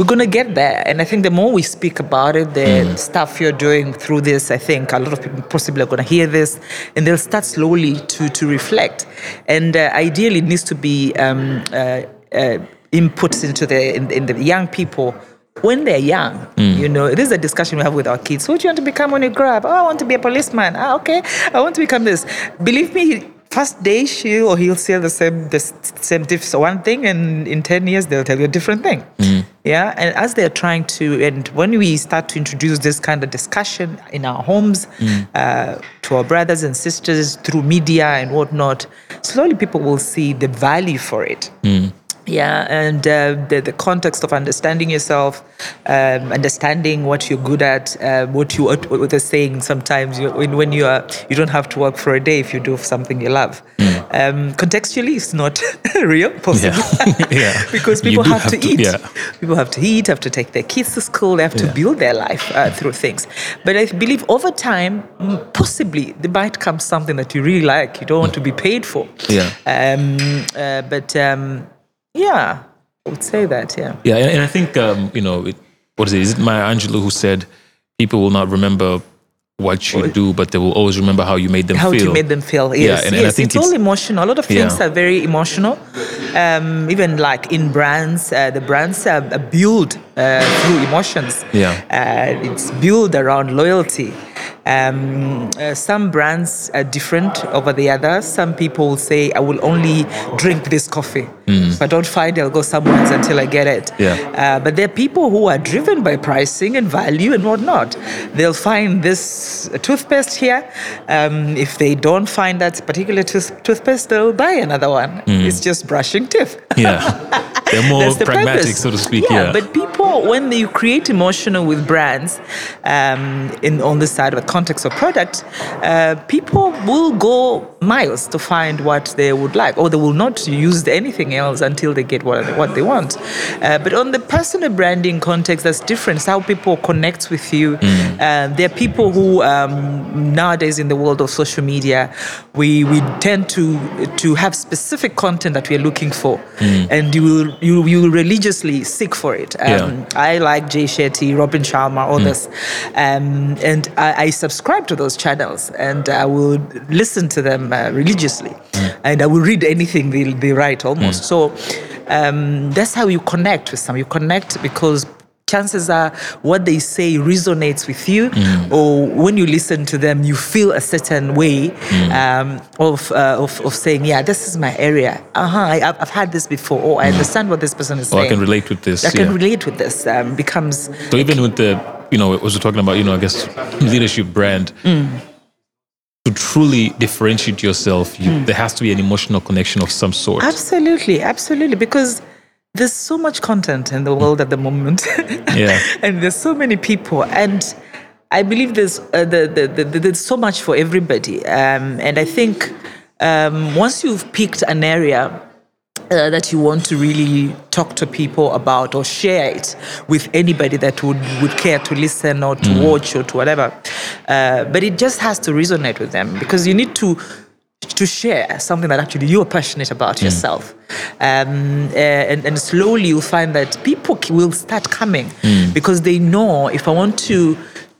we're going to get there. And I think the more we speak about it, the stuff you're doing through this, I think a lot of people possibly are going to hear this and they'll start slowly to, to reflect. And uh, ideally, it needs to be um, uh, uh, inputs into the, in, in the young people when they're young, you know, this is a discussion we have with our kids. What do you want to become when you grow up? Oh, I want to be a policeman. Ah, okay. I want to become this. Believe me, first day she or he'll say the same, the same diff, one thing, and in 10 years they'll tell you a different thing. Mm. Yeah. And as they're trying to, and when we start to introduce this kind of discussion in our homes mm. uh, to our brothers and sisters through media and whatnot, slowly people will see the value for it. Mm. Yeah, and uh, the, the context of understanding yourself, um, understanding what you're good at, uh, what you what, what they're saying. Sometimes you, when, when you are you don't have to work for a day if you do something you love. Um, contextually, it's not real, possible. Yeah. Yeah. because people have, have to, eat. yeah. People have to eat, have to take their kids to school. They have to build their life uh, through things. But I believe over time, possibly there might come something that you really like. You don't want to be paid for. Yeah. Um, uh, but um, yeah, I would say that. Yeah. Yeah, and, and I think um, you know, it, what is it? Is it Maya Angelou who said, "People will not remember what you do, but they will always remember how you made them How feel." How you made them feel. Yeah, Yes, and- and I think it's, all it's- emotional. A lot of things Yeah. are very emotional. Um, even like in brands, uh, the brands are are built uh, through emotions. Yeah. Uh, it's built around loyalty. Um, uh, some brands are different over the others. Some people will say, I will only drink this coffee. If I don't find it, I'll go somewhere else until I get it. Yeah. Uh, but there are people who are driven by pricing and value and whatnot. They'll find this toothpaste here. Um, if they don't find that particular tooth- toothpaste, they'll buy another one. It's just brushing teeth. Yeah. They're more the pragmatic, purpose. so to speak. Yeah, Yeah. but people, when you create emotional with brands, um, in on the side of the context of product, uh, people will go miles to find what they would like, or they will not use anything else until they get what what they want. Uh, but on the personal branding context, that's different. It's how people connect with you. Uh, there are people who um, nowadays in the world of social media, we we tend to to have specific content that we are looking for, and you will you you will religiously seek for it. Um, Yeah. I like Jay Shetty, Robin Sharma, others, um, and I, I subscribe to those channels, and I would listen to them uh, religiously, and I will read anything they, they write almost. So um, that's how you connect with some. You connect because chances are what they say resonates with you or when you listen to them you feel a certain way um, of, uh, of, of saying yeah this is my area uh-huh I, I've I've had this before or i understand what this person is saying. Or I can relate with this. I can relate with this um, becomes So even with the, you know, was talking about, you know, I guess leadership brand, to truly differentiate yourself, you, there has to be an emotional connection of some sort. Absolutely, absolutely. Because there's so much content in the world at the moment. Yeah. and there's so many people. And I believe there's, uh, the, the, the, the- there's so much for everybody. Um, and I think um, once you've picked an area, uh, that you want to really talk to people about or share it with anybody that would, would care to listen or to watch or to whatever. Uh, but it just has to resonate with them because you need to to share something that actually you're passionate about yourself. Um, uh, and, and slowly you'll find that people will start coming because they know if I want to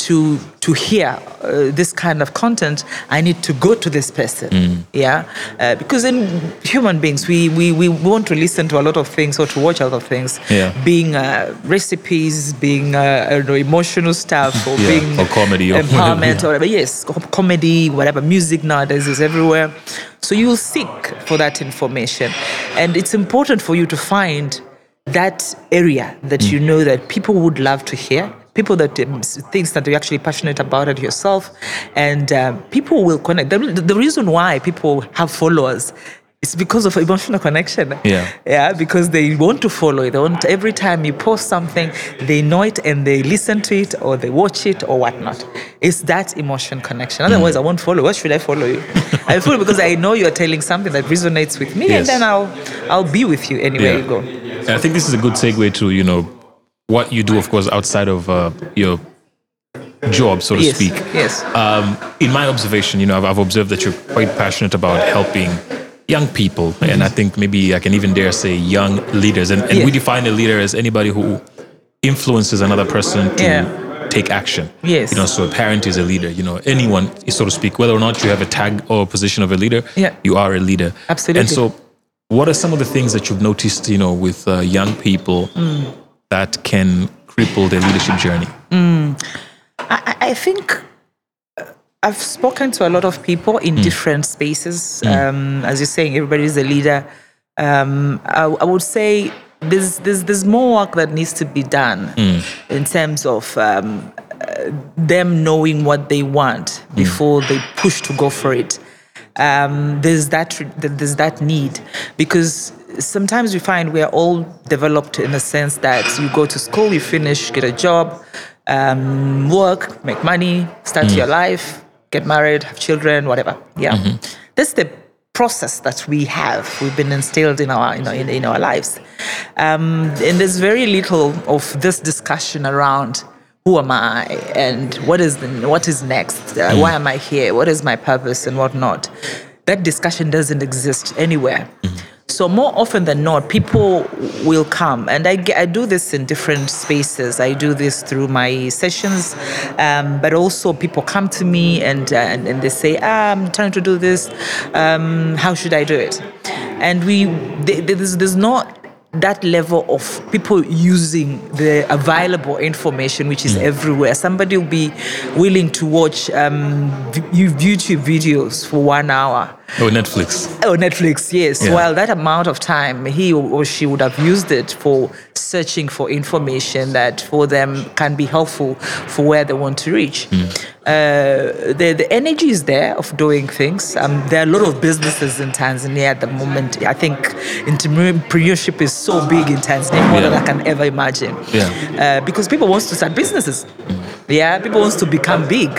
to to hear uh, this kind of content, I need to go to this person. Yeah, uh, because in human beings, we, we we want to listen to a lot of things or to watch a lot of things. Yeah. being uh, recipes, being uh, know, emotional stuff, or Yeah, being or comedy or whatever, empowerment yeah. or whatever. Yes, comedy, whatever. Music nowadays is everywhere. So you'll seek for that information, and it's important for you to find that area that Mm. you know that people would love to hear. People that um, things that you're actually passionate about it yourself, and um, people will connect. The, the reason why people have followers is because of emotional connection. Yeah. Yeah, because they want to follow it. They want every time you post something, they know it and they listen to it or they watch it or whatnot. It's that emotion connection. Otherwise, I won't follow. Why should I follow you? I follow because I know you're telling something that resonates with me, Yes. and then I'll I'll be with you anywhere Yeah. you go. I think this is a good segue to, you know, what you do, of course, outside of uh, your job, so to Yes. speak. Yes. Um, in my observation, you know, I've, I've observed that you're quite passionate about helping young people, and I think maybe I can even dare say young leaders. And, and Yeah. we define a leader as anybody who influences another person to Yeah. take action. Yes. You know, so a parent is a leader. You know, anyone, so to speak, whether or not you have a tag or a position of a leader, Yeah. you are a leader. Absolutely. And so, what are some of the things that you've noticed, you know, with uh, young people Mm. That can cripple their leadership journey? I, I- I think uh, I've spoken to a lot of people in different spaces. Um, as you're saying, everybody's a leader. Um, I, I would say there's, there's, there's more work that needs to be done in terms of um, uh, them knowing what they want before they push to go for it. Um, there's that there's that need because sometimes we find we are all developed in the sense that you go to school, you finish, get a job, um, work, make money, start your life, get married, have children, whatever. Yeah, that's the process that we have. We've been instilled in our you know, in, in our lives, um, and there's very little of this discussion around who am I and what is the, what is next? Uh, Why am I here? What is my purpose and whatnot? That discussion doesn't exist anywhere. So more often than not, people will come, and I, I do this in different spaces. I do this through my sessions, um, but also people come to me and uh, and, and they say, ah, "I'm trying to do this. Um, how should I do it?" And we th- th- there's, there's not that level of people using the available information, which is everywhere. Somebody will be willing to watch um, YouTube videos for one hour. Oh, Netflix. Oh, Netflix, yes. Yeah. Well, that amount of time, he or she would have used it for searching for information that for them can be helpful for where they want to reach. Uh, the, the energy is there of doing things. Um, there are a lot of businesses in Tanzania at the moment. I think entrepreneurship is so big in Tanzania, more than I can ever imagine. Yeah. Uh, because people want to start businesses. Yeah, people want to become big.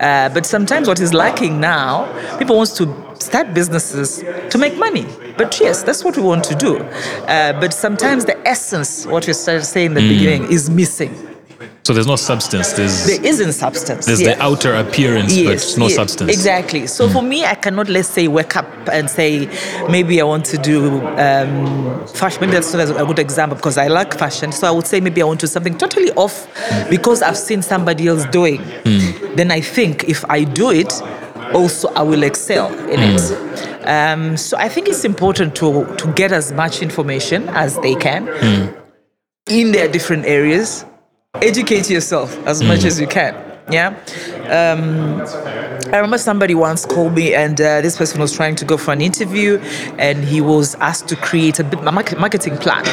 Uh, but sometimes what is lacking now, people want to start businesses to make money. But yes, that's what we want to do. Uh, but sometimes the essence, what you started saying in the beginning, is missing. So there's no substance. There's There isn't substance. there's yeah. the outer appearance, but no yes, substance. Exactly. So for me, I cannot, let's say, wake up and say, maybe I want to do um, fashion. Maybe that's not a good example because I like fashion. So I would say maybe I want to do something totally off because I've seen somebody else doing. Then I think if I do it, also I will excel in it. Um, so I think it's important to to get as much information as they can in their different areas. Educate yourself as much as you can. Yeah. Um, I remember somebody once called me, and uh, this person was trying to go for an interview, and he was asked to create a bit- a market- marketing plan,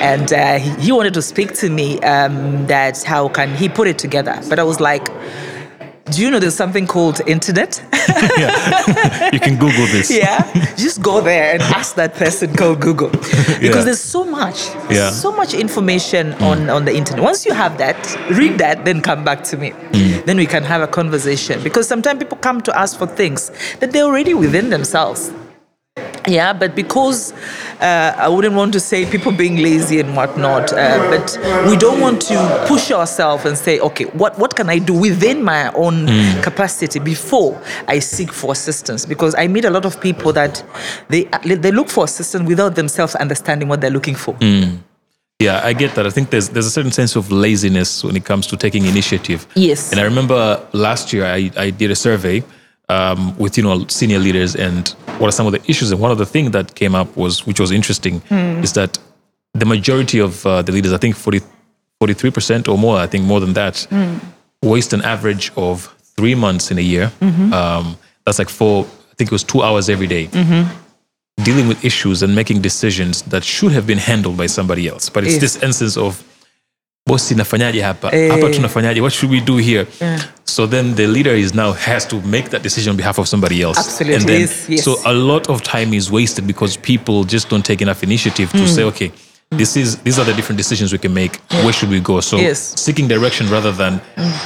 and uh, he, he wanted to speak to me um, that how can he put it together. But I was like, do you know there's something called internet? you can Google this. yeah. Just go there and ask that person called google. Because Yeah. there's so much Yeah. so much information on mm. on the internet. Once you have that read that then come back to me. Mm. Then we can have a conversation. Because sometimes people come to us for things that they're already within themselves yeah, but because uh, I wouldn't want to say people being lazy and whatnot, uh, but we don't want to push ourselves and say, okay, what, what can I do within my own capacity before I seek for assistance? Because I meet a lot of people that they they look for assistance without themselves understanding what they're looking for. Yeah, I get that. I think there's there's a certain sense of laziness when it comes to taking initiative. Yes. And I remember last year I, I did a survey um, with you know senior leaders. And what are some of the issues? And one of the things that came up was which was interesting is that the majority of uh, the leaders I think 40, 43% or more I think more than that waste an average of three months in a year. Um, that's like four I think it was two hours every day. Dealing with issues and making decisions that should have been handled by somebody else. But it's this instance of bosi nafanyaje hapa? Hapa tunafanyaje? What should we do here? So then the leader is now has to make that decision on behalf of somebody else. Absolutely. and then Yes, so a lot of time is wasted because people just don't take enough initiative to say okay this is these are the different decisions we can make where should we go so Yes. seeking direction rather than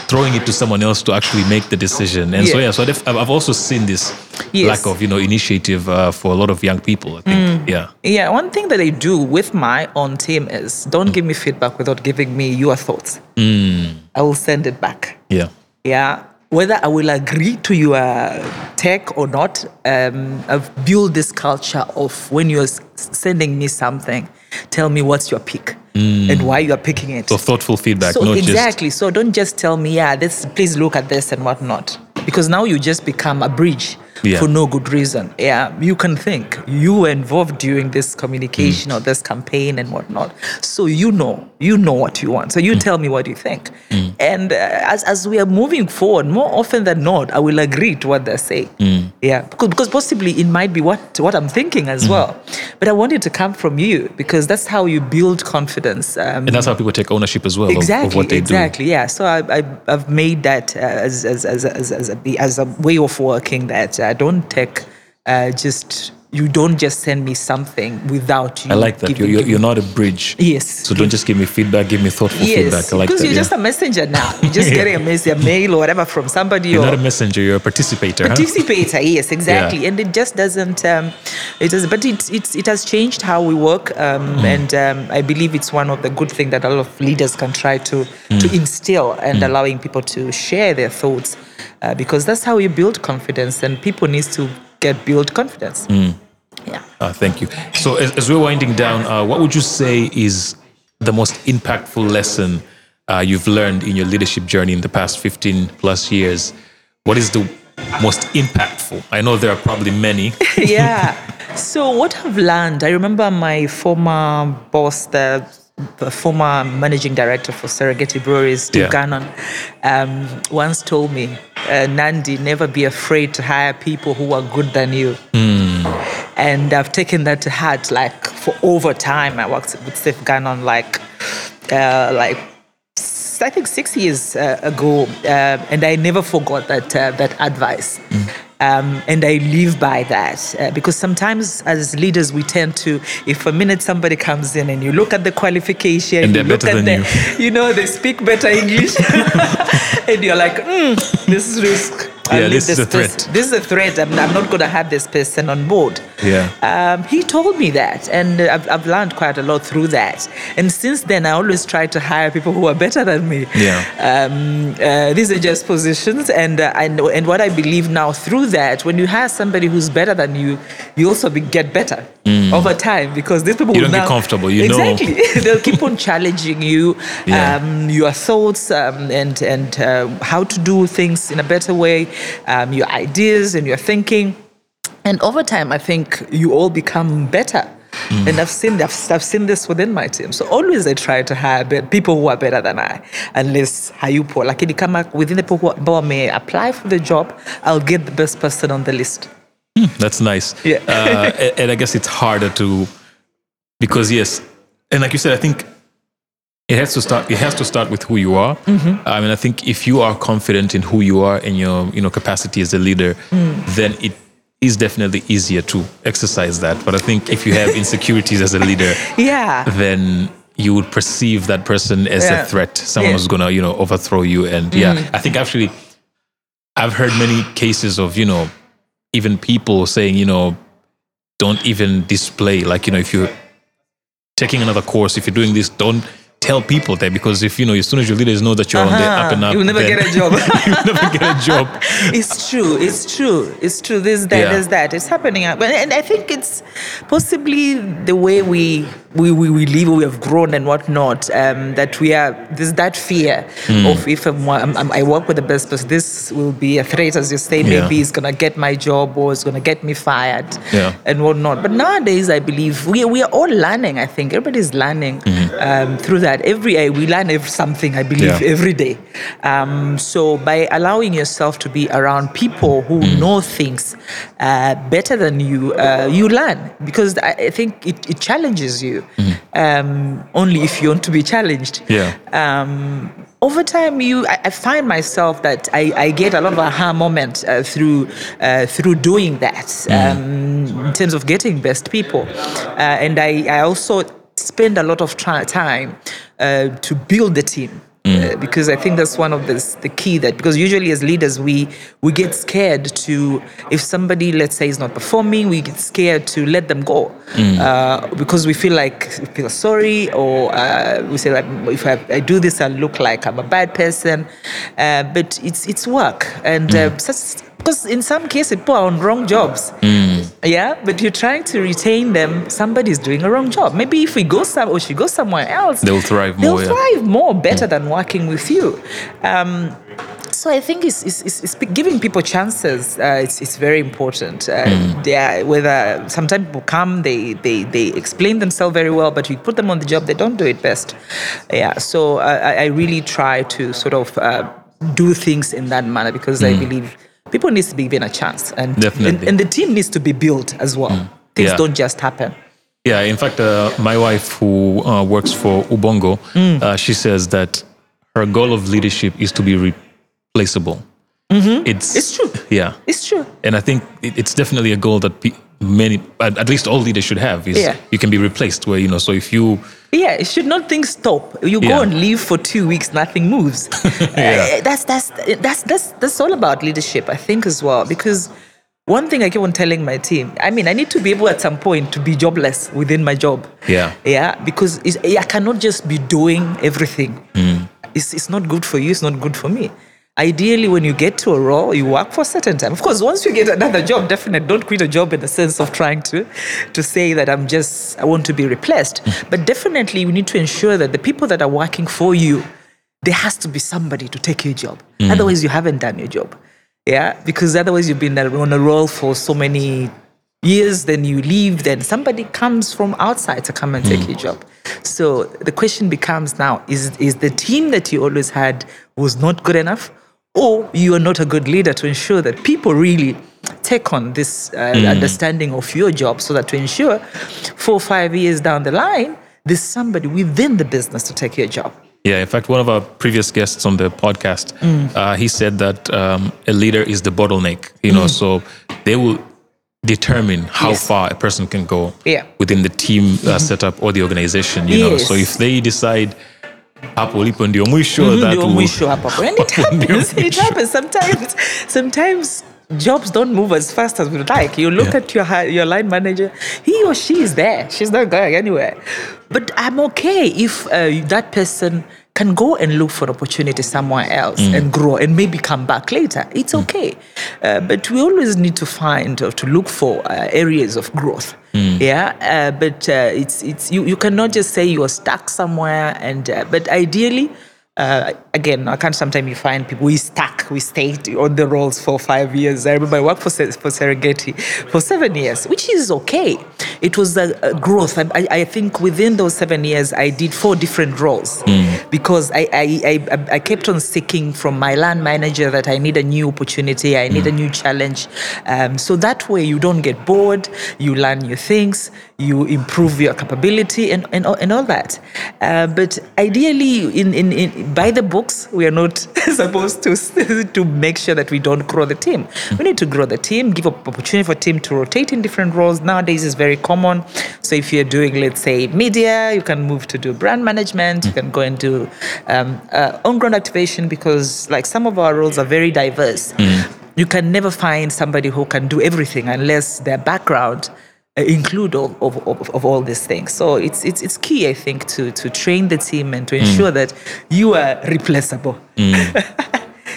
throwing it to someone else to actually make the decision and so Yeah. yeah so I've I've also seen this Yes. lack of you know initiative uh, for a lot of young people i think yeah Yeah, one thing that I do with my own team is don't give me feedback without giving me your thoughts. I will send it back. yeah Yeah. Whether I will agree to your tech or not, um, I've built this culture of when you're sending me something, tell me what's your pick and why you are picking it. so thoughtful feedback So not just exactly. So don't just tell me, yeah, this. Please look at this and whatnot, because now you just become a bridge Yeah. for no good reason. Yeah, you can think you were involved during this communication Mm. or this campaign and whatnot, so you know you know what you want. So Mm. you tell me what you think, and uh, as as we are moving forward, more often than not, I will agree to what they're saying. Mm. Yeah, because because possibly it might be what what I'm thinking Mm. as well, but I want it to come from you because that's how you build confidence. Um, and that's how people take ownership as well of- exactly, of, what they do. exactly, yeah. So I, I, I've made that uh, as, as, as, as, as, a, as a way of working that I don't take uh, just, you don't just send me something without you. I like that. You're, you're, you're not a bridge. Yes. So don't just give me feedback, give me thoughtful feedback. Yes, I like because that. you're yeah. just a messenger now. You're just Yeah. getting a message, a mail or whatever from somebody. You're or, not a messenger, you're a participator. huh? participator yes exactly Yeah. and it just doesn't um, it does but it, it's, it has changed how we work um, Mm. and um, i believe it's one of the good things that a lot of leaders can try to Mm. to instill and allowing people to share their thoughts uh, because that's how you build confidence and people need to get build confidence Mm. yeah Uh, thank you. So, as, as we're winding down, uh, what would you say is the most impactful lesson uh, you've learned in your leadership journey in the past 15 plus years? What is the most impactful? I know there are probably many. yeah. So what I've learned, I remember my former boss, the, the former managing director for Serengeti Breweries, Steve Yeah. Gannon, um, once told me, uh, Nandi, never be afraid to hire people who are good than you. And I've taken that to heart. Like for over time, I worked with Steve Gannon, like, uh, like I think six years uh, ago, uh, and I never forgot that uh, that advice. Um, and I live by that uh, because sometimes as leaders we tend to, if a minute somebody comes in and you look at the qualification, And they're you look better at than the, you know, they speak better English, and you're like, mm, this is risk. I'll Yeah, this is a threat. This is a threat. I'm, I'm not going to have this person on board. Yeah. Um, he told me that, and uh, I've, I've learned quite a lot through that. And since then, I always try to hire people who are better than me. Yeah. Um, uh, these are just positions, and uh, I know, and what I believe now through that, when you hire somebody who's better than you, you also be, get better over time because these people Mm. You will don't get comfortable, you know. exactly. They'll keep on challenging you, Yeah. um, your thoughts, um, and and uh, how to do things in a better way, um, your ideas and your thinking. And over time, I think you all become better. And I've seen I've, I've seen this within my team. So always I try to hire people who are better than I, unless hayupo. Lakini kama within the people who may apply for the job, I'll get the best person on the list. That's nice. Yeah. uh, a- and I guess it's harder to because yes, and like you said, I think it has to start. It has to start with who you are. Mm-hmm. I mean, I think if you are confident in who you are and your you know capacity as a leader, Mm. then it is definitely easier to exercise that. But I think if you have insecurities as a leader, Yeah. then you would perceive that person as Yeah. a threat, someone Yeah. who's gonna you know overthrow you. And yeah, I think actually, I've heard many cases of you know even people saying you know don't even display like you know if you're taking another course if you're doing this don't tell people that because if you know as soon as your leaders know that you're on the uh-huh. up and up You'll never get a job. you'll never get a job it's true. It's true. It's true. this that. Yeah. That. It's happening. And I think it's possibly the way we we, we, we live, we have grown and whatnot. Um, that we are. There's that fear Hmm. of if I'm, I'm, I'm- work with the best person, this will be a threat, as you say. Yeah. Maybe it's gonna get my job or it's gonna get me fired. Yeah. And whatnot. But nowadays, I believe we we are all learning. I think everybody's learning um, through that. Every day we learn something. I believe. Yeah. every day. Um, so by allowing yourself to be around people who Mm. know things uh, better than you, uh, you learn because I, I think it, it challenges you. Um, only if you want to be challenged. Mm-hmm. Yeah. Um, over time, you I, I find myself that I, I get a lot of aha moment uh, through uh, through doing that um, in terms of getting best people, uh, and I, I also spend a lot of time uh, to build the team. Uh, because I think that's one of the the key that because usually as leaders we we get scared to if somebody let's say is not performing we get scared to let them go. Uh, because we feel like we feel sorry or uh, we say like if I, I do this I look like I'm a bad person. Uh, but it's it's work. And uh, such, because in some cases people are on wrong jobs yeah but you're trying to retain them somebody's doing a wrong job maybe if we go some or she goes somewhere else They'll thrive more. they'll more, yeah. thrive more better than working with you um, so I think it's, it's, it's, it's giving people chances. Uh, it's, it's very important. Uh, Mm. are, whether sometimes people come, they, they, they explain themselves very well, but you put them on the job, they don't do it best. Yeah. So uh, I, I really try to sort of uh, do things in that manner because I believe people needs to be given a chance, and Mm. Definitely. and, and the team needs to be built as well. Things Yeah. don't just happen. Yeah, in fact, uh, my wife who uh, works for Ubongo, Mm. uh, she says that her goal of leadership is to be replaceable. It's It's true. Yeah, It's true. and I think it, it's definitely a goal that pe- many, at least all leaders should have. Is Yeah. you can be replaced. Where you know, so if you Yeah, it should not think stop. You go Yeah. and leave for two weeks, nothing moves. Yeah. Uh, that's that's that's that's that's all about leadership, I think, as well. Because one thing I keep on telling my team, I mean, I need to be able at some point to be jobless within my job. Yeah. Yeah, because it's, I cannot just be doing everything. Mm. It's, it's not good for you. It's not good for me. Ideally, when you get to a role, you work for a certain time. Of course, once you get another job, definitely don't quit a job in the sense of trying to, to say that I'm just I want to be replaced. Mm. But definitely, you need to ensure that the people that are working for you, there has to be somebody to take your job. Mm. Otherwise, you haven't done your job. Yeah, because otherwise you've been on a role for so many years, then you leave, then somebody comes from outside to come and take mm. your job. So the question becomes now: Is is the team that you always had was not good enough, or you are not a good leader to ensure that people really take on this uh, understanding of your job, so that to ensure four or five years down the line, there's somebody within the business to take your job. Yeah, in fact, one of our previous guests on the podcast, Mm. uh, he said that um, a leader is the bottleneck. You know, so they will determine how Mm. Yes. far a person can go Yeah. Mm-hmm. within the team uh, setup or the organization. You know, so if they decide hapo ulipo ndio mwisho, ndio will, mwisho and it happens it happens sometimes. Sometimes jobs don't move as fast as we like. You look Yeah. at your your line manager he or she is there. She's not going anywhere. But i'm okay if uh, that person can go and look for opportunity somewhere else and grow and maybe come back later. It's okay. Uh, but we always need to find or to look for uh, areas of growth. Yeah? Uh, but uh, it's it's you, you cannot just say you're stuck somewhere and uh, but ideally uh, again, I can't sometimes you find people we stuck, we stayed on the roles for five years. I remember I worked for, for Serengeti for seven years, which is okay. It was a, a growth. I, I- think within those seven years, I did four different roles because I, I, I, I kept on seeking from my line manager that I need a new opportunity, I need a new challenge. Um, so that way you don't get bored, you learn new things, you improve your capability and, and, all- and all that. Uh, but ideally, in, in, in by the books, we are not supposed to to make sure that we don't grow the team. We need to grow the team, give up opportunity for team to rotate in different roles. Nowadays, is very common. So if you're doing, let's say, media, you can move to do brand management. You can go and do um, uh, on-ground activation because, like, some of our roles are very diverse. You can never find somebody who can do everything unless their background include of, of, of, of all these things. So it's, it's, it's key, I think, to, to train the team and to ensure that you are replaceable.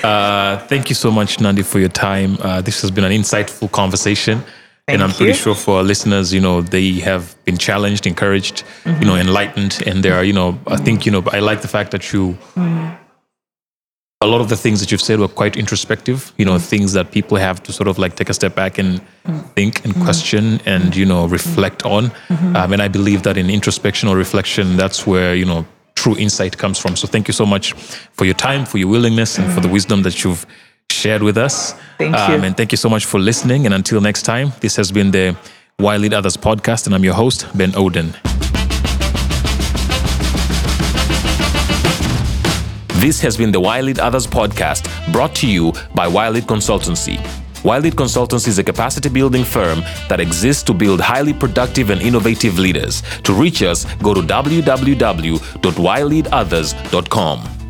Uh, thank you so much, Nandi, for your time. Uh, this has been an insightful conversation. and I'm pretty you. sure for our listeners, you know, they have been challenged, encouraged, you Mm-hmm. know, enlightened. And there are, you know, I think, you know, I like the fact that you, Mm. A lot of the things that you've said were quite introspective, you know, Mm. things that people have to sort of like take a step back and Mm. think and question and, you know, reflect on. Mm-hmm. Um, and I believe that in introspection or reflection, that's where, you know, true insight comes from. So thank you so much for your time, for your willingness, and for the wisdom that you've shared with us. Thank Um, you. and thank you so much for listening. And until next time, this has been the Why Lead Others podcast, and I'm your host, Ben Oden. This has been the Why Lead Others podcast, brought to you by Why Lead Consultancy. Why Lead Consultancy is a capacity building firm that exists to build highly productive and innovative leaders. To reach us, go to www.yleadothers.com.